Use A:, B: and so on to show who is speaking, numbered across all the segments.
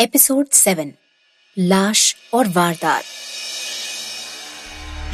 A: Episode seven लाश और वारदात।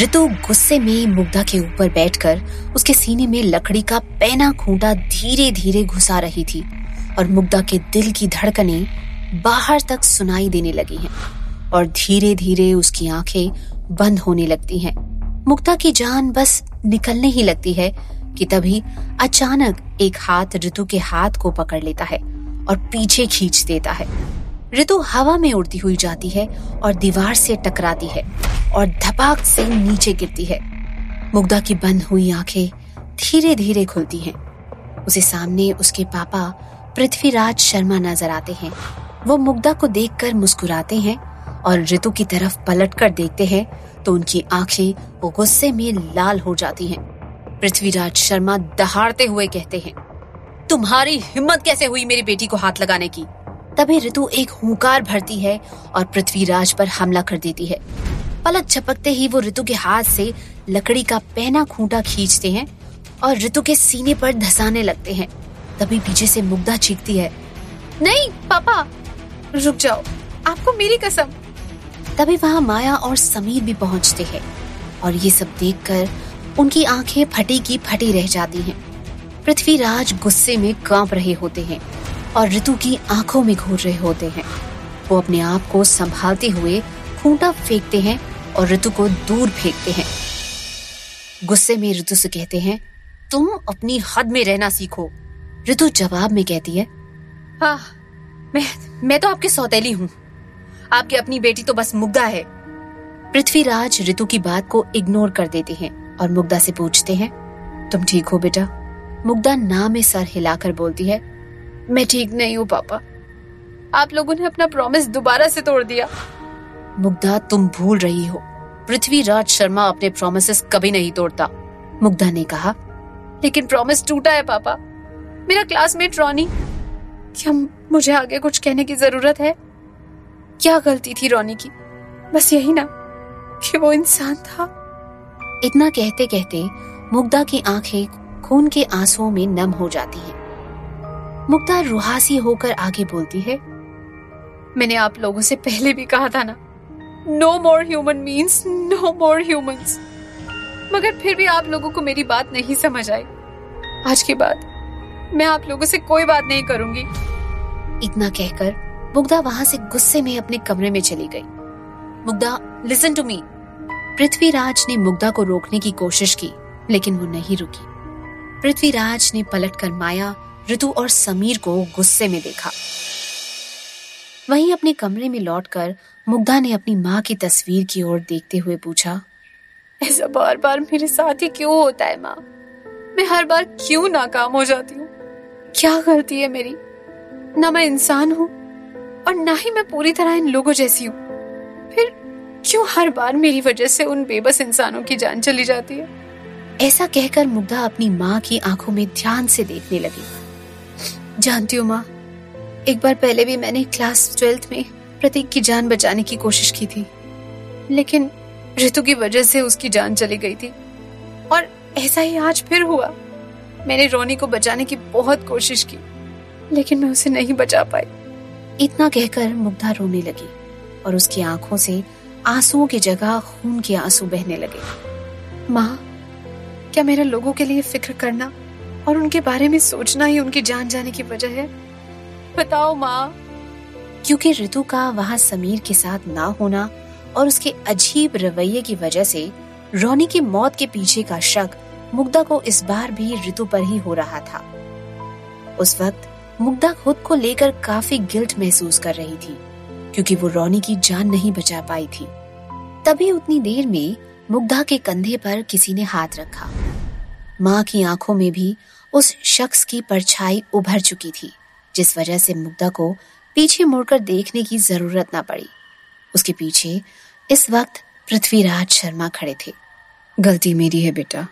A: ऋतु गुस्से में मुग्धा के ऊपर बैठकर उसके सीने में लकड़ी का पैना खूंटा धीरे धीरे घुसा रही थी और मुग्धा के दिल की धड़कनें बाहर तक सुनाई देने लगी हैं और धीरे धीरे उसकी आँखें बंद होने लगती हैं। मुग्धा की जान बस निकलने ही लगती है कि तभी अचानक एक हाथ ऋतु के हाथ को पकड़ लेता है और पीछे खींच देता है। ऋतु हवा में उड़ती हुई जाती है और दीवार से टकराती है और धपाक से नीचे गिरती है। मुग्धा की बंद हुई आँखें धीरे धीरे खुलती हैं। उसे सामने उसके पापा पृथ्वीराज शर्मा नज़र आते हैं। वो मुग्धा को देखकर मुस्कुराते हैं और ऋतु की तरफ़ पलट कर देखते हैं तो उनकी आँखें गुस्से में लाल हो जाती हैं। पृथ्वीराज शर्मा दहाड़ते हुए कहते हैं, तुम्हारी हिम्मत कैसे हुई मेरी बेटी को हाथ लगाने की? तभी ऋतु एक हुंकार भरती है और पृथ्वीराज पर हमला कर देती है। पलक झपकते ही वो ऋतु के हाथ से लकड़ी का पहना खूंटा खींचते हैं और ऋतु के सीने पर धसाने लगते हैं। तभी पीछे से मुग्धा चीखती है। नहीं, पापा, रुक जाओ, आपको मेरी कसम। तभी वहाँ माया और समीर भी पहुँचते हैं और ये सब देखकर उनकी आँखें फटी की फटी रह जाती हैं। पृथ्वीराज गुस्से में काँप रहे होते हैं। और ऋतु की आँखों में घूर रहे होते हैं। वो अपने आप को संभालते हुए खूंटा फेंकते हैं और ऋतु को दूर फेंकते हैं। गुस्से में ऋतु से कहते हैं, तुम अपनी हद में रहना सीखो। ऋतु जवाब में कहती है हाँ मैं मैं तो आपकी सौतेली हूँ। आपकी अपनी बेटी तो बस मुग्धा है। पृथ्वीराज ऋतु की बात को इग्नोर कर देते हैं और मुग्धा से पूछते हैं, तुम ठीक हो बेटा? मुग्धा ना में सर हिलाकर बोलती है मैं ठीक नहीं हूँ पापा। आप लोगों ने अपना प्रॉमिस दोबारा से तोड़ दिया। मुग्धा तुम भूल रही हो। पृथ्वीराज शर्मा अपने प्रोमिस कभी नहीं तोड़ता। मुग्धा ने कहा लेकिन प्रॉमिस टूटा है पापा। मेरा क्लासमेट रोनी। क्या मुझे आगे कुछ कहने की ज़रूरत है? क्या गलती थी रोनी की? बस यही ना कि वो इंसान था। इतना कहते कहते मुग्धा की आँखें खून के आंसुओं में नम हो जाती हैं। मुग्धा रुहासी होकर आगे बोलती है, मैंने आप लोगों से पहले भी कहा था ना no more human means no more humans मगर फिर भी आप लोगों को मेरी बात नहीं समझ आई। आज के बाद मैं आप लोगों से कोई बात नहीं करूँगी। इतना कहकर मुग्धा वहाँ से गुस्से में अपने कमरे में चली गई। Mugdha listen to me Prithviraj ने मुग्धा को रोकने की कोशिश की, लेकिन वो नहीं रुकी। पृथ्वीराज ने पलटकर माया ऋतु और समीर को गुस्से में देखा। वहीं अपने कमरे में लौटकर मुग्धा ने अपनी माँ की तस्वीर की ओर देखते हुए पूछा, ऐसा बार बार मेरे साथ ही क्यों होता है माँ? मैं हर बार क्यों नाकाम हो जाती हूँ? क्या गलती है मेरी? ना मैं इंसान हूँ और ना ही मैं पूरी तरह इन लोगों जैसी हूँ। फिर क्यों हर बार मेरी वजह से उन बेबस इंसानों की जान चली जाती है? ऐसा कहकर मुग्धा अपनी माँ की आँखों में ध्यान से देखने लगी। जानती हूँ माँ। एक बार पहले भी मैंने क्लास ट्वेल्थ में प्रतीक की जान बचाने की कोशिश की थी। लेकिन ऋतु की वजह से उसकी जान चली गई थी। और ऐसा ही आज फिर हुआ। मैंने रोनी को बचाने की बहुत कोशिश की लेकिन मैं उसे नहीं बचा पाई। इतना कहकर मुग्धा रोने लगी और उसकी आँखों से आंसुओं की जगह खून के आँसू बहने लगे। माँ क्या मेरा लोगों के लिए फ़िक्र करना और उनके बारे में सोचना ही उनकी जान जाने की वजह है। बताओ माँ। क्योंकि ऋतु का वहाँ समीर के साथ ना होना और उसके अजीब रवैये की वजह से रोनी की मौत के पीछे का शक मुग्धा को इस बार भी ऋतु पर ही हो रहा था। उस वक्त मुग्धा खुद को लेकर काफ़ी गिल्ट महसूस कर रही थी क्योंकि वो रोनी की जान नहीं बचा पाई थी। तभी उतनी देर में मुग्धा के कंधे पर किसी ने हाथ रखा। माँ की आँखों में भी उस शख्स की परछाई उभर चुकी थी जिस वजह से मुग्धा को पीछे मुड़कर देखने की ज़रूरत ना पड़ी। उसके पीछे इस वक्त पृथ्वीराज शर्मा खड़े थे। गलती मेरी है बेटा।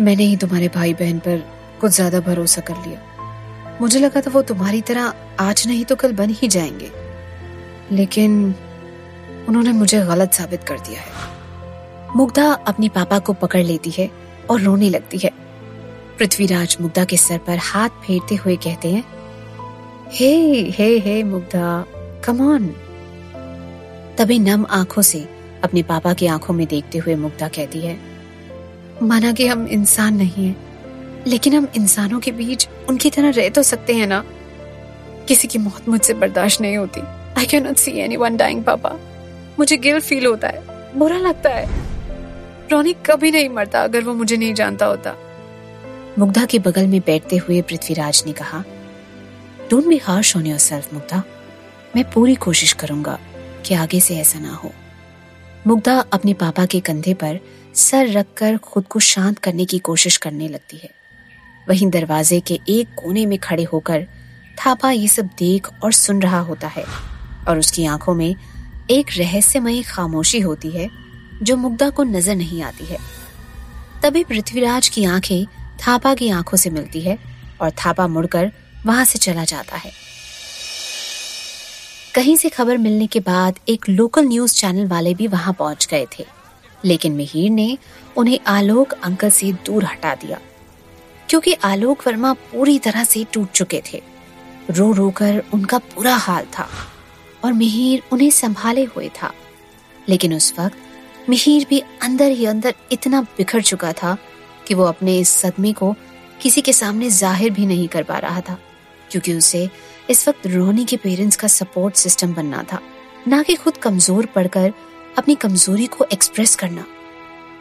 A: मैंने ही तुम्हारे भाई बहन पर कुछ ज़्यादा भरोसा कर लिया। मुझे लगा था वो तुम्हारी तरह आज नहीं तो कल बन ही जाएँगे। लेकिन उन्होंने मुझे गलत साबित कर दिया है। मुग्धा अपनी पापा को पकड़ लेती है और रोने लगती है। पृथ्वीराज मुग्धा के सर पर हाथ फेरते हुए कहते हैं, हे हे हे मुग्धा कम ऑन तभी नम आँखों से अपने पापा की आँखों में देखते हुए मुग्धा कहती है, माना कि हम इंसान नहीं हैं, लेकिन हम इंसानों के बीच उनकी तरह रह तो सकते हैं ना? किसी की मौत मुझसे बर्दाश्त नहीं होती। I can not see anyone dying पापा। मुझे गिल फील होता है, बुरा लगता है। रोनी कभी नहीं मरता अगर वो मुझे नहीं जानता होता। मुग्धा के बगल में बैठते हुए पृथ्वीराज ने कहा don't be harsh on yourself, Mugdha. मैं पूरी कोशिश करूँगा कि आगे से ऐसा ना हो। मुग्धा अपने पापा के कंधे पर सर रखकर खुद को शांत करने की कोशिश करने लगती है। वहीं दरवाजे के एक कोने में खड़े होकर थापा ये सब देख और सुन रहा होता है और उसकी आँखों में एक रहस्यमयी खामोशी होती है जो मुग्धा को नज़र नहीं आती है। तभी पृथ्वीराज की आँखें थापा की आँखों से मिलती है और थापा मुड़कर वहाँ से चला जाता है। कहीं से खबर मिलने के बाद एक लोकल न्यूज़ चैनल वाले भी वहाँ पहुँच गए थे, लेकिन मिहिर ने उन्हें आलोक अंकल से दूर हटा दिया, क्योंकि आलोक वर्मा पूरी तरह से टूट चुके थे। रो रो कर उनका बुरा हाल था और मिहिर उन्हें संभाले हुए था, लेकिन उस वक्त मिहिर भी अंदर ही अंदर इतना बिखर चुका था कि वो अपने इस सदमे को किसी के सामने ज़ाहिर भी नहीं कर पा रहा था, क्योंकि उसे इस वक्त रोनी के पेरेंट्स का सपोर्ट सिस्टम बनना था, ना कि खुद कमज़ोर पड़कर अपनी कमज़ोरी को एक्सप्रेस करना।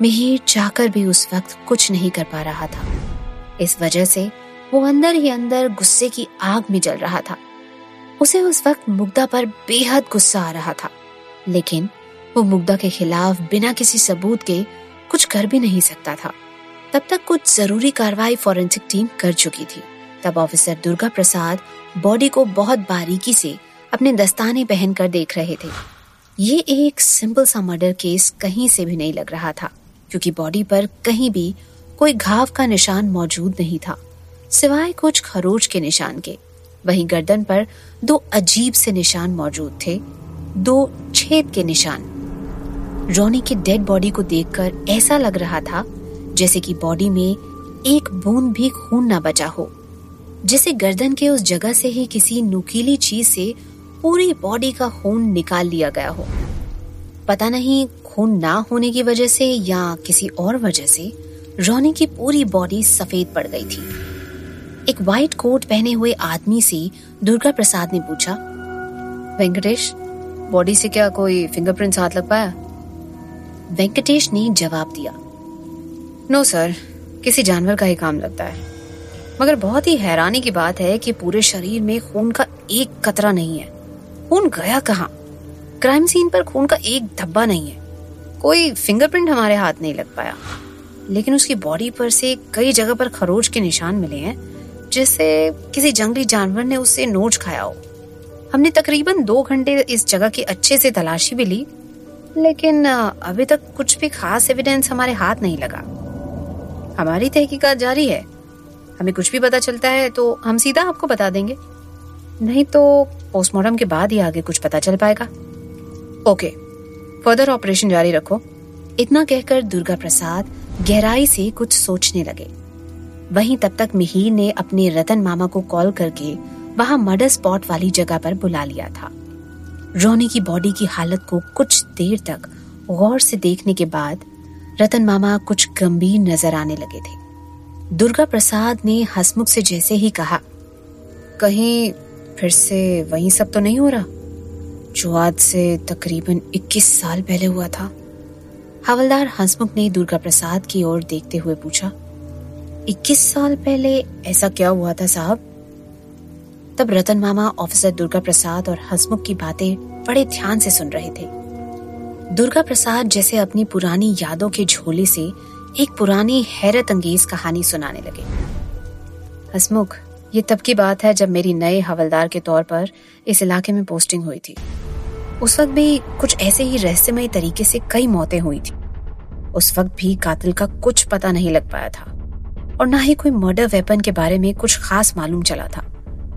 A: मिहिर चाहकर भी उस वक्त कुछ नहीं कर पा रहा था। इस वजह से वो अंदर ही अंदर गुस्से की आग में जल रहा था। उसे उस वक्त मुग्धा पर बेहद गुस्सा आ रहा था, लेकिन वो मुग्धा के खिलाफ बिना किसी सबूत के कुछ कर भी नहीं सकता था। तब तक कुछ ज़रूरी कार्रवाई फॉरेंसिक टीम कर चुकी थी। तब ऑफिसर दुर्गा प्रसाद बॉडी को बहुत बारीकी से अपने दस्ताने पहनकर देख रहे थे। ये एक सिंपल सा मर्डर केस कहीं से भी नहीं लग रहा था, क्योंकि बॉडी पर कहीं भी कोई घाव का निशान मौजूद नहीं था, सिवाय कुछ खरोच के निशान के। वहीं गर्दन पर दो अजीब से निशान मौजूद थे, दो छेद के निशान। रोनी के डेड बॉडी को देखकर ऐसा लग रहा था जैसे कि बॉडी में एक बूंद भी खून ना बचा हो। जैसे गर्दन के उस जगह से ही किसी नुकीली चीज़ से पूरी बॉडी का खून निकाल लिया गया हो। पता नहीं खून ना होने की वजह से या किसी और वजह से रोनी की पूरी बॉडी सफ़ेद पड़ गई थी। एक व्हाइट कोट पहने हुए आदमी से दुर्गा प्रसाद ने पूछा, वेंकटेश, बॉडी से क्या कोई फिंगरप्रिंट्स हाथ लग पाया? वेंकटेश ने जवाब दिया नो सर किसी जानवर का ही काम लगता है। मगर बहुत ही हैरानी की बात है कि पूरे शरीर में खून का एक कतरा नहीं है। खून गया कहाँ? क्राइम सीन पर खून का एक धब्बा नहीं है। कोई फिंगरप्रिंट हमारे हाथ नहीं लग पाया। लेकिन उसकी बॉडी पर से कई जगह पर खरोच के निशान मिले हैं जैसे किसी जंगली जानवर ने उससे नोच खाया हो। हमने तकरीबन दो घंटे इस जगह की अच्छे से तलाशी भी ली, लेकिन अभी तक कुछ भी खास एविडेंस हमारे हाथ नहीं लगा। हमारी तहकीकात जारी है। हमें कुछ भी पता चलता है तो हम सीधा आपको बता देंगे। नहीं तो पोस्टमार्टम के बाद ही आगे कुछ पता चल पाएगा। ओके फर्दर ऑपरेशन जारी रखो। इतना कहकर दुर्गा प्रसाद गहराई से कुछ सोचने लगे। वहीं तब तक मिहिर ने अपने रतन मामा को कॉल करके वहाँ मर्डर स्पॉट वाली जगह पर बुला लिया था। रोनी की बॉडी की हालत को कुछ देर तक गौर से देखने के बाद रतन मामा कुछ गंभीर नज़र आने लगे थे। दुर्गा प्रसाद ने हसमुख से जैसे ही कहा, कहीं फिर से वही सब तो नहीं हो रहा? जो आज से तकरीबन 21 साल पहले हुआ था। हवलदार हंसमुख ने दुर्गा प्रसाद की ओर देखते हुए पूछा 21 साल पहले ऐसा क्या हुआ था साहब? तब रतन मामा ऑफिसर दुर्गा प्रसाद और हंसमुख की बातें बड़े ध्यान से सुन रहे थे। दुर्गा प्रसाद जैसे अपनी पुरानी यादों के झोले से एक पुरानी हैरत अंगेज कहानी सुनाने लगे। हसमुख, ये तब की बात है जब मेरी नए हवलदार के तौर पर इस इलाके में पोस्टिंग हुई थी। उस वक्त भी कुछ ऐसे ही रहस्यमय तरीके से कई मौतें हुई थी। उस वक्त भी कातिल का कुछ पता नहीं लग पाया था और ना ही कोई मर्डर वेपन के बारे में कुछ खास मालूम चला था।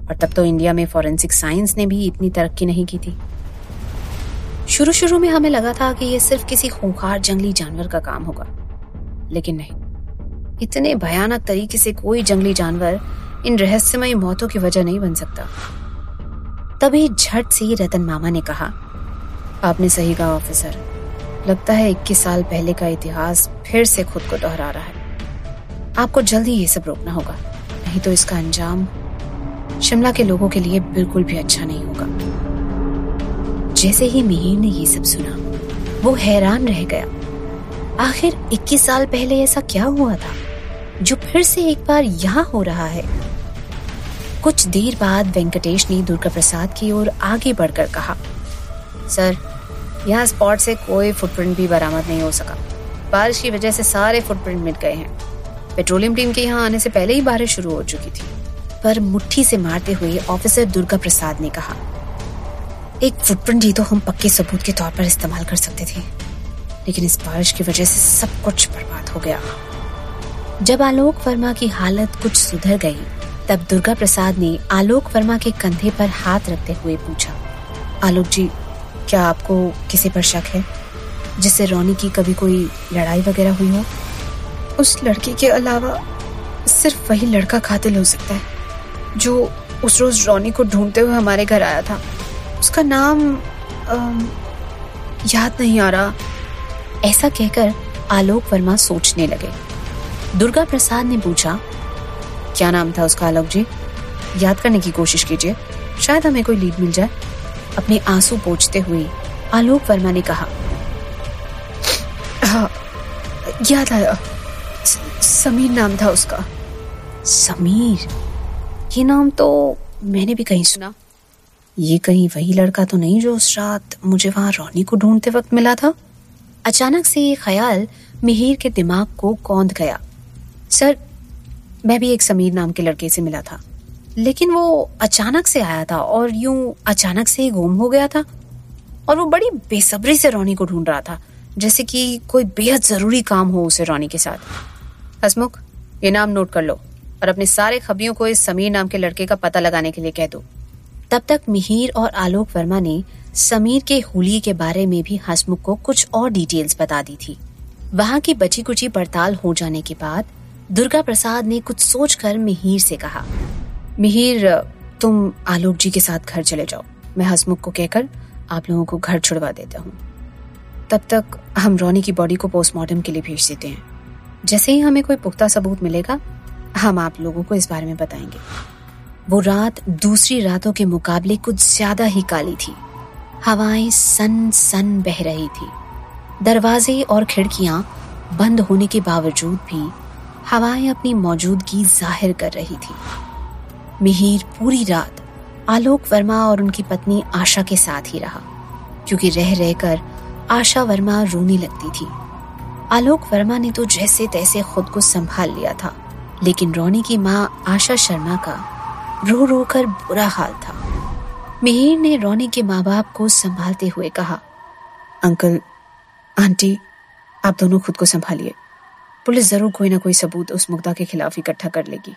A: और तब तो इंडिया में फॉरेंसिक साइंस ने भी इतनी तरक्की नहीं की थी। शुरू शुरू में हमें लगा था कि यह सिर्फ़ किसी खूंखार जंगली जानवर का काम होगा। लेकिन नहीं। इतने भयानक तरीके से कोई जंगली जानवर इन रहस्यमय मौतों की वजह नहीं बन सकता। तभी झट से रतन मामा ने कहा,
B: आपने सही कहा, ऑफिसर। लगता है इक्कीस साल पहले का इतिहास फिर से खुद को दोहरा रहा है। आपको जल्दी ये सब रोकना होगा। नहीं तो इसका अंजाम शिमला के लोगों के लिए बिल्कुल भी अच्छा नहीं होगा।
A: जैसे ही मिहिर ने ये सब सुना, वो हैरान रह गया। आखिर 21 साल पहले ऐसा क्या हुआ था, जो फिर से एक बार यहाँ हो रहा है? कुछ देर बाद वेंकटेश ने दुर्गा प्रसाद की ओर आगे बढ़कर कहा,
B: सर, यहाँ स्पॉट से कोई फुटप्रिंट भी बरामद नहीं हो सका। बारिश की वजह से सारे फुटप्रिंट मिट गए हैं। पेट्रोलियम टीम के यहाँ आने से पहले ही बारिश शुरू हो चुकी थी।
A: पर मुट्ठी से मारते हुए ऑफिसर दुर्गा प्रसाद ने कहा एक फुटप्रिंट ही तो हम पक्के सबूत के तौर पर इस्तेमाल कर सकते थे। लेकिन इस बारिश की वजह से सब कुछ बर्बाद हो गया। जब आलोक वर्मा की हालत कुछ सुधर गई, तब दुर्गा प्रसाद ने आलोक वर्मा के कंधे पर हाथ रखते हुए पूछा, आलोक जी, क्या आपको किसी पर शक है, जिससे रोनी की कभी कोई लड़ाई वगैरह हुई हो?
B: उस लड़की के अलावा सिर्फ़ वही लड़का कातिल हो सकता है, जो उस रोज रोनी को ढूंढते हुए हमारे घर आया था। उसका नाम आ, याद नहीं आ रहा।
A: ऐसा कहकर आलोक वर्मा सोचने लगे। दुर्गा प्रसाद ने पूछा
B: क्या नाम था उसका आलोक जी? याद करने की कोशिश कीजिए। शायद हमें कोई लीड मिल जाए।
A: अपने आँसू पोछते हुए आलोक वर्मा ने कहा
B: हाँ याद आया। समीर नाम था उसका।
A: समीर? ये नाम तो मैंने भी कहीं सुना।
B: ये कहीं वही लड़का तो नहीं जो उस रात मुझे वहाँ रोनी को ढूंढते वक्त मिला था?
A: अचानक से ये ख्याल मिहिर के दिमाग को कौंध गया। सर, मैं भी एक समीर नाम के लड़के से मिला था। लेकिन वो अचानक से आया था और यूँ अचानक से ही गुम हो गया था। और वो बड़ी बेसब्री से रोनी को ढूंढ रहा था, जैसे कि कोई बेहद ज़रूरी काम हो उसे रोनी के साथ।
B: हसमुख, ये नाम नोट कर लो और अपने सारे खबियों को इस समीर नाम के लड़के का पता लगाने के लिए कह दो।
A: तब तक मिहिर और आलोक वर्मा ने समीर के हुलिये के बारे में भी हसमुख को कुछ और डिटेल्स बता दी थी। वहाँ की बची कुची पड़ताल हो जाने के बाद दुर्गा प्रसाद ने कुछ सोचकर मिहिर से कहा,
B: मिहिर, तुम आलोक जी के साथ घर चले जाओ। मैं हसमुख को कहकर आप लोगों को घर छुड़वा देता हूँ। तब तक हम रोनी की बॉडी को पोस्टमार्टम के लिए भेज देते हैं। जैसे ही हमें कोई पुख्ता सबूत मिलेगा, हम आप लोगों को इस बारे में बताएँगे।
A: वो रात दूसरी रातों के मुकाबले कुछ ज़्यादा ही काली थी। हवाएँ सन सन बह रही थी। दरवाजे और खिड़कियाँ बंद होने के बावजूद भी हवाएँ अपनी मौजूदगी ज़ाहिर कर रही थी। मिहिर पूरी रात आलोक वर्मा और उनकी पत्नी आशा के साथ ही रहा, क्योंकि रह रहकर आशा वर्मा रोने लगती थी। आलोक वर्मा ने तो जैसे तैसे खुद को संभाल लिया था, लेकिन रोनी की माँ आशा शर्मा का रो रो कर बुरा हाल था। मिहिर ने रोनी के माँ बाप को संभालते हुए कहा,
B: अंकल, आंटी, आप दोनों खुद को संभालिए। पुलिस ज़रूर कोई ना कोई सबूत उस मुग्धा के खिलाफ इकट्ठा कर लेगी।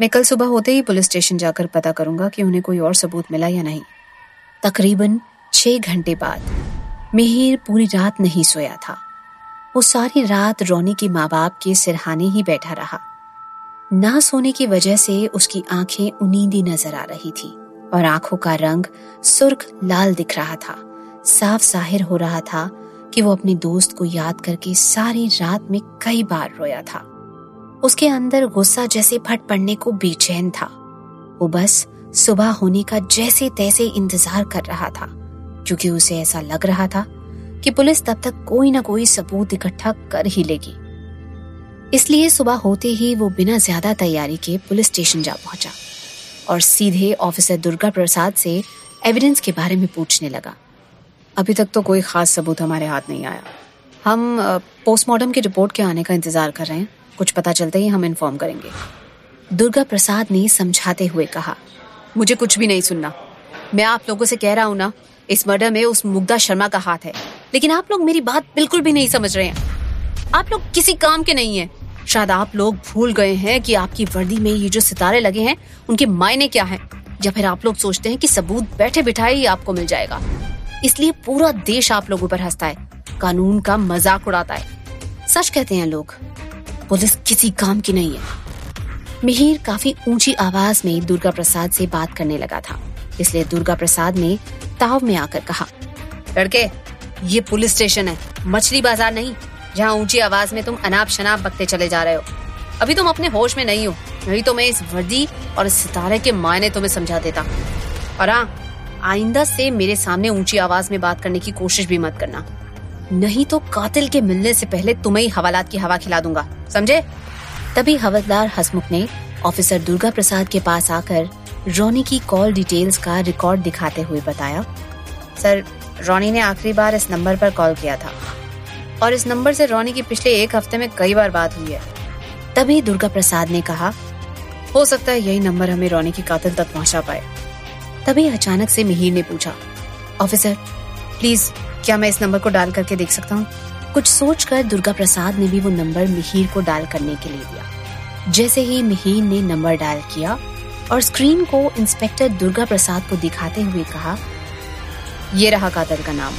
B: मैं कल सुबह होते ही पुलिस स्टेशन जाकर पता करूँगा कि उन्हें कोई और सबूत मिला या नहीं।
A: तकरीबन छह घंटे बाद मिहिर पूरी रात नहीं सोया था। वो सारी रात रोनी के माँ बाप के सिरहाने ही बैठा रहा। ना सोने की वजह से उसकी आँखें उनींदी नज़र आ रही थी और आँखों का रंग सुर्ख लाल दिख रहा था। साफ़ ज़ाहिर हो रहा था कि वो अपने दोस्त को याद करके सारी रात में कई बार रोया था। उसके अंदर गुस्सा जैसे फट पड़ने को बेचैन था। वो बस सुबह होने का जैसे तैसे इंतज़ार कर रहा था, क्योंकि उसे ऐसा लग रहा था कि पुलिस तब तक कोई ना कोई सबूत इकट्ठा कर ही लेगी। इसलिए सुबह होते ही वो बिना ज़्यादा तैयारी के पुलिस स्टेशन जा पहुँचा और सीधे ऑफिसर दुर्गा प्रसाद से एविडेंस के बारे में पूछने लगा।
B: अभी तक तो कोई खास सबूत हमारे हाथ नहीं आया। हम पोस्टमार्टम की रिपोर्ट के आने का इंतज़ार कर रहे हैं। कुछ पता चलते ही हम इन्फॉर्म करेंगे।
A: दुर्गा प्रसाद ने समझाते हुए कहा,
B: मुझे कुछ भी नहीं सुनना। मैं आप लोगों से कह रहा हूँ ना, इस मर्डर में उस मुग्धा शर्मा का हाथ है। लेकिन आप लोग मेरी बात बिल्कुल भी नहीं समझ रहे हैं। आप लोग किसी काम के नहीं है। शायद आप लोग भूल गए हैं कि आपकी वर्दी में ये जो सितारे लगे हैं, उनके मायने क्या हैं? या फिर आप लोग सोचते हैं कि सबूत बैठे बिठाए ही आपको मिल जाएगा। इसलिए पूरा देश आप लोगों पर हंसता है, कानून का मज़ाक उड़ाता है। सच कहते हैं लोग, पुलिस किसी काम की नहीं है।
A: मिहिर काफ़ी ऊँची आवाज़ में दुर्गा प्रसाद से बात करने लगा था। इसलिए दुर्गा प्रसाद ने ताव में आकर कहा,
B: लड़के, ये पुलिस स्टेशन है, मछली बाज़ार नहीं जहाँ ऊँची आवाज़ में तुम अनाप शनाप बकते चले जा रहे हो। अभी तुम अपने होश में नहीं हो, नहीं तो मैं इस वर्दी और इस सितारे के मायने तुम्हें समझा देता। और हाँ आइंदा से मेरे सामने ऊँची आवाज़ में बात करने की कोशिश भी मत करना। नहीं तो कातिल के मिलने से पहले तुम्हें ही हवालात की हवा खिला दूँगा, समझे?
A: तभी हवलदार हसमुख ने ऑफिसर दुर्गा प्रसाद के पास आकर रोनी की कॉल डिटेल्स का रिकॉर्ड दिखाते हुए बताया,
B: सर, रोनी ने आखिरी बार इस नंबर पर कॉल किया था। और इस नंबर से रोनी की पिछले एक हफ़्ते में कई बार बात हुई है।
A: तभी दुर्गा प्रसाद ने कहा,
B: हो सकता है यही नंबर हमें रोनी की कातिल तक पहुँचा पाए।
A: तभी अचानक से मिहिर ने पूछा,
B: ऑफिसर, प्लीज़, क्या मैं इस नंबर को डाल करके देख सकता हूँ?
A: कुछ सोचकर दुर्गा प्रसाद ने भी वो नंबर मिहिर को डाल करने के लिए दिया। जैसे ही मिहिर ने नंबर डायल किया और स्क्रीन को इंस्पेक्टर दुर्गा प्रसाद को दिखाते हुए कहा,
B: ये रहा कातिल का नाम।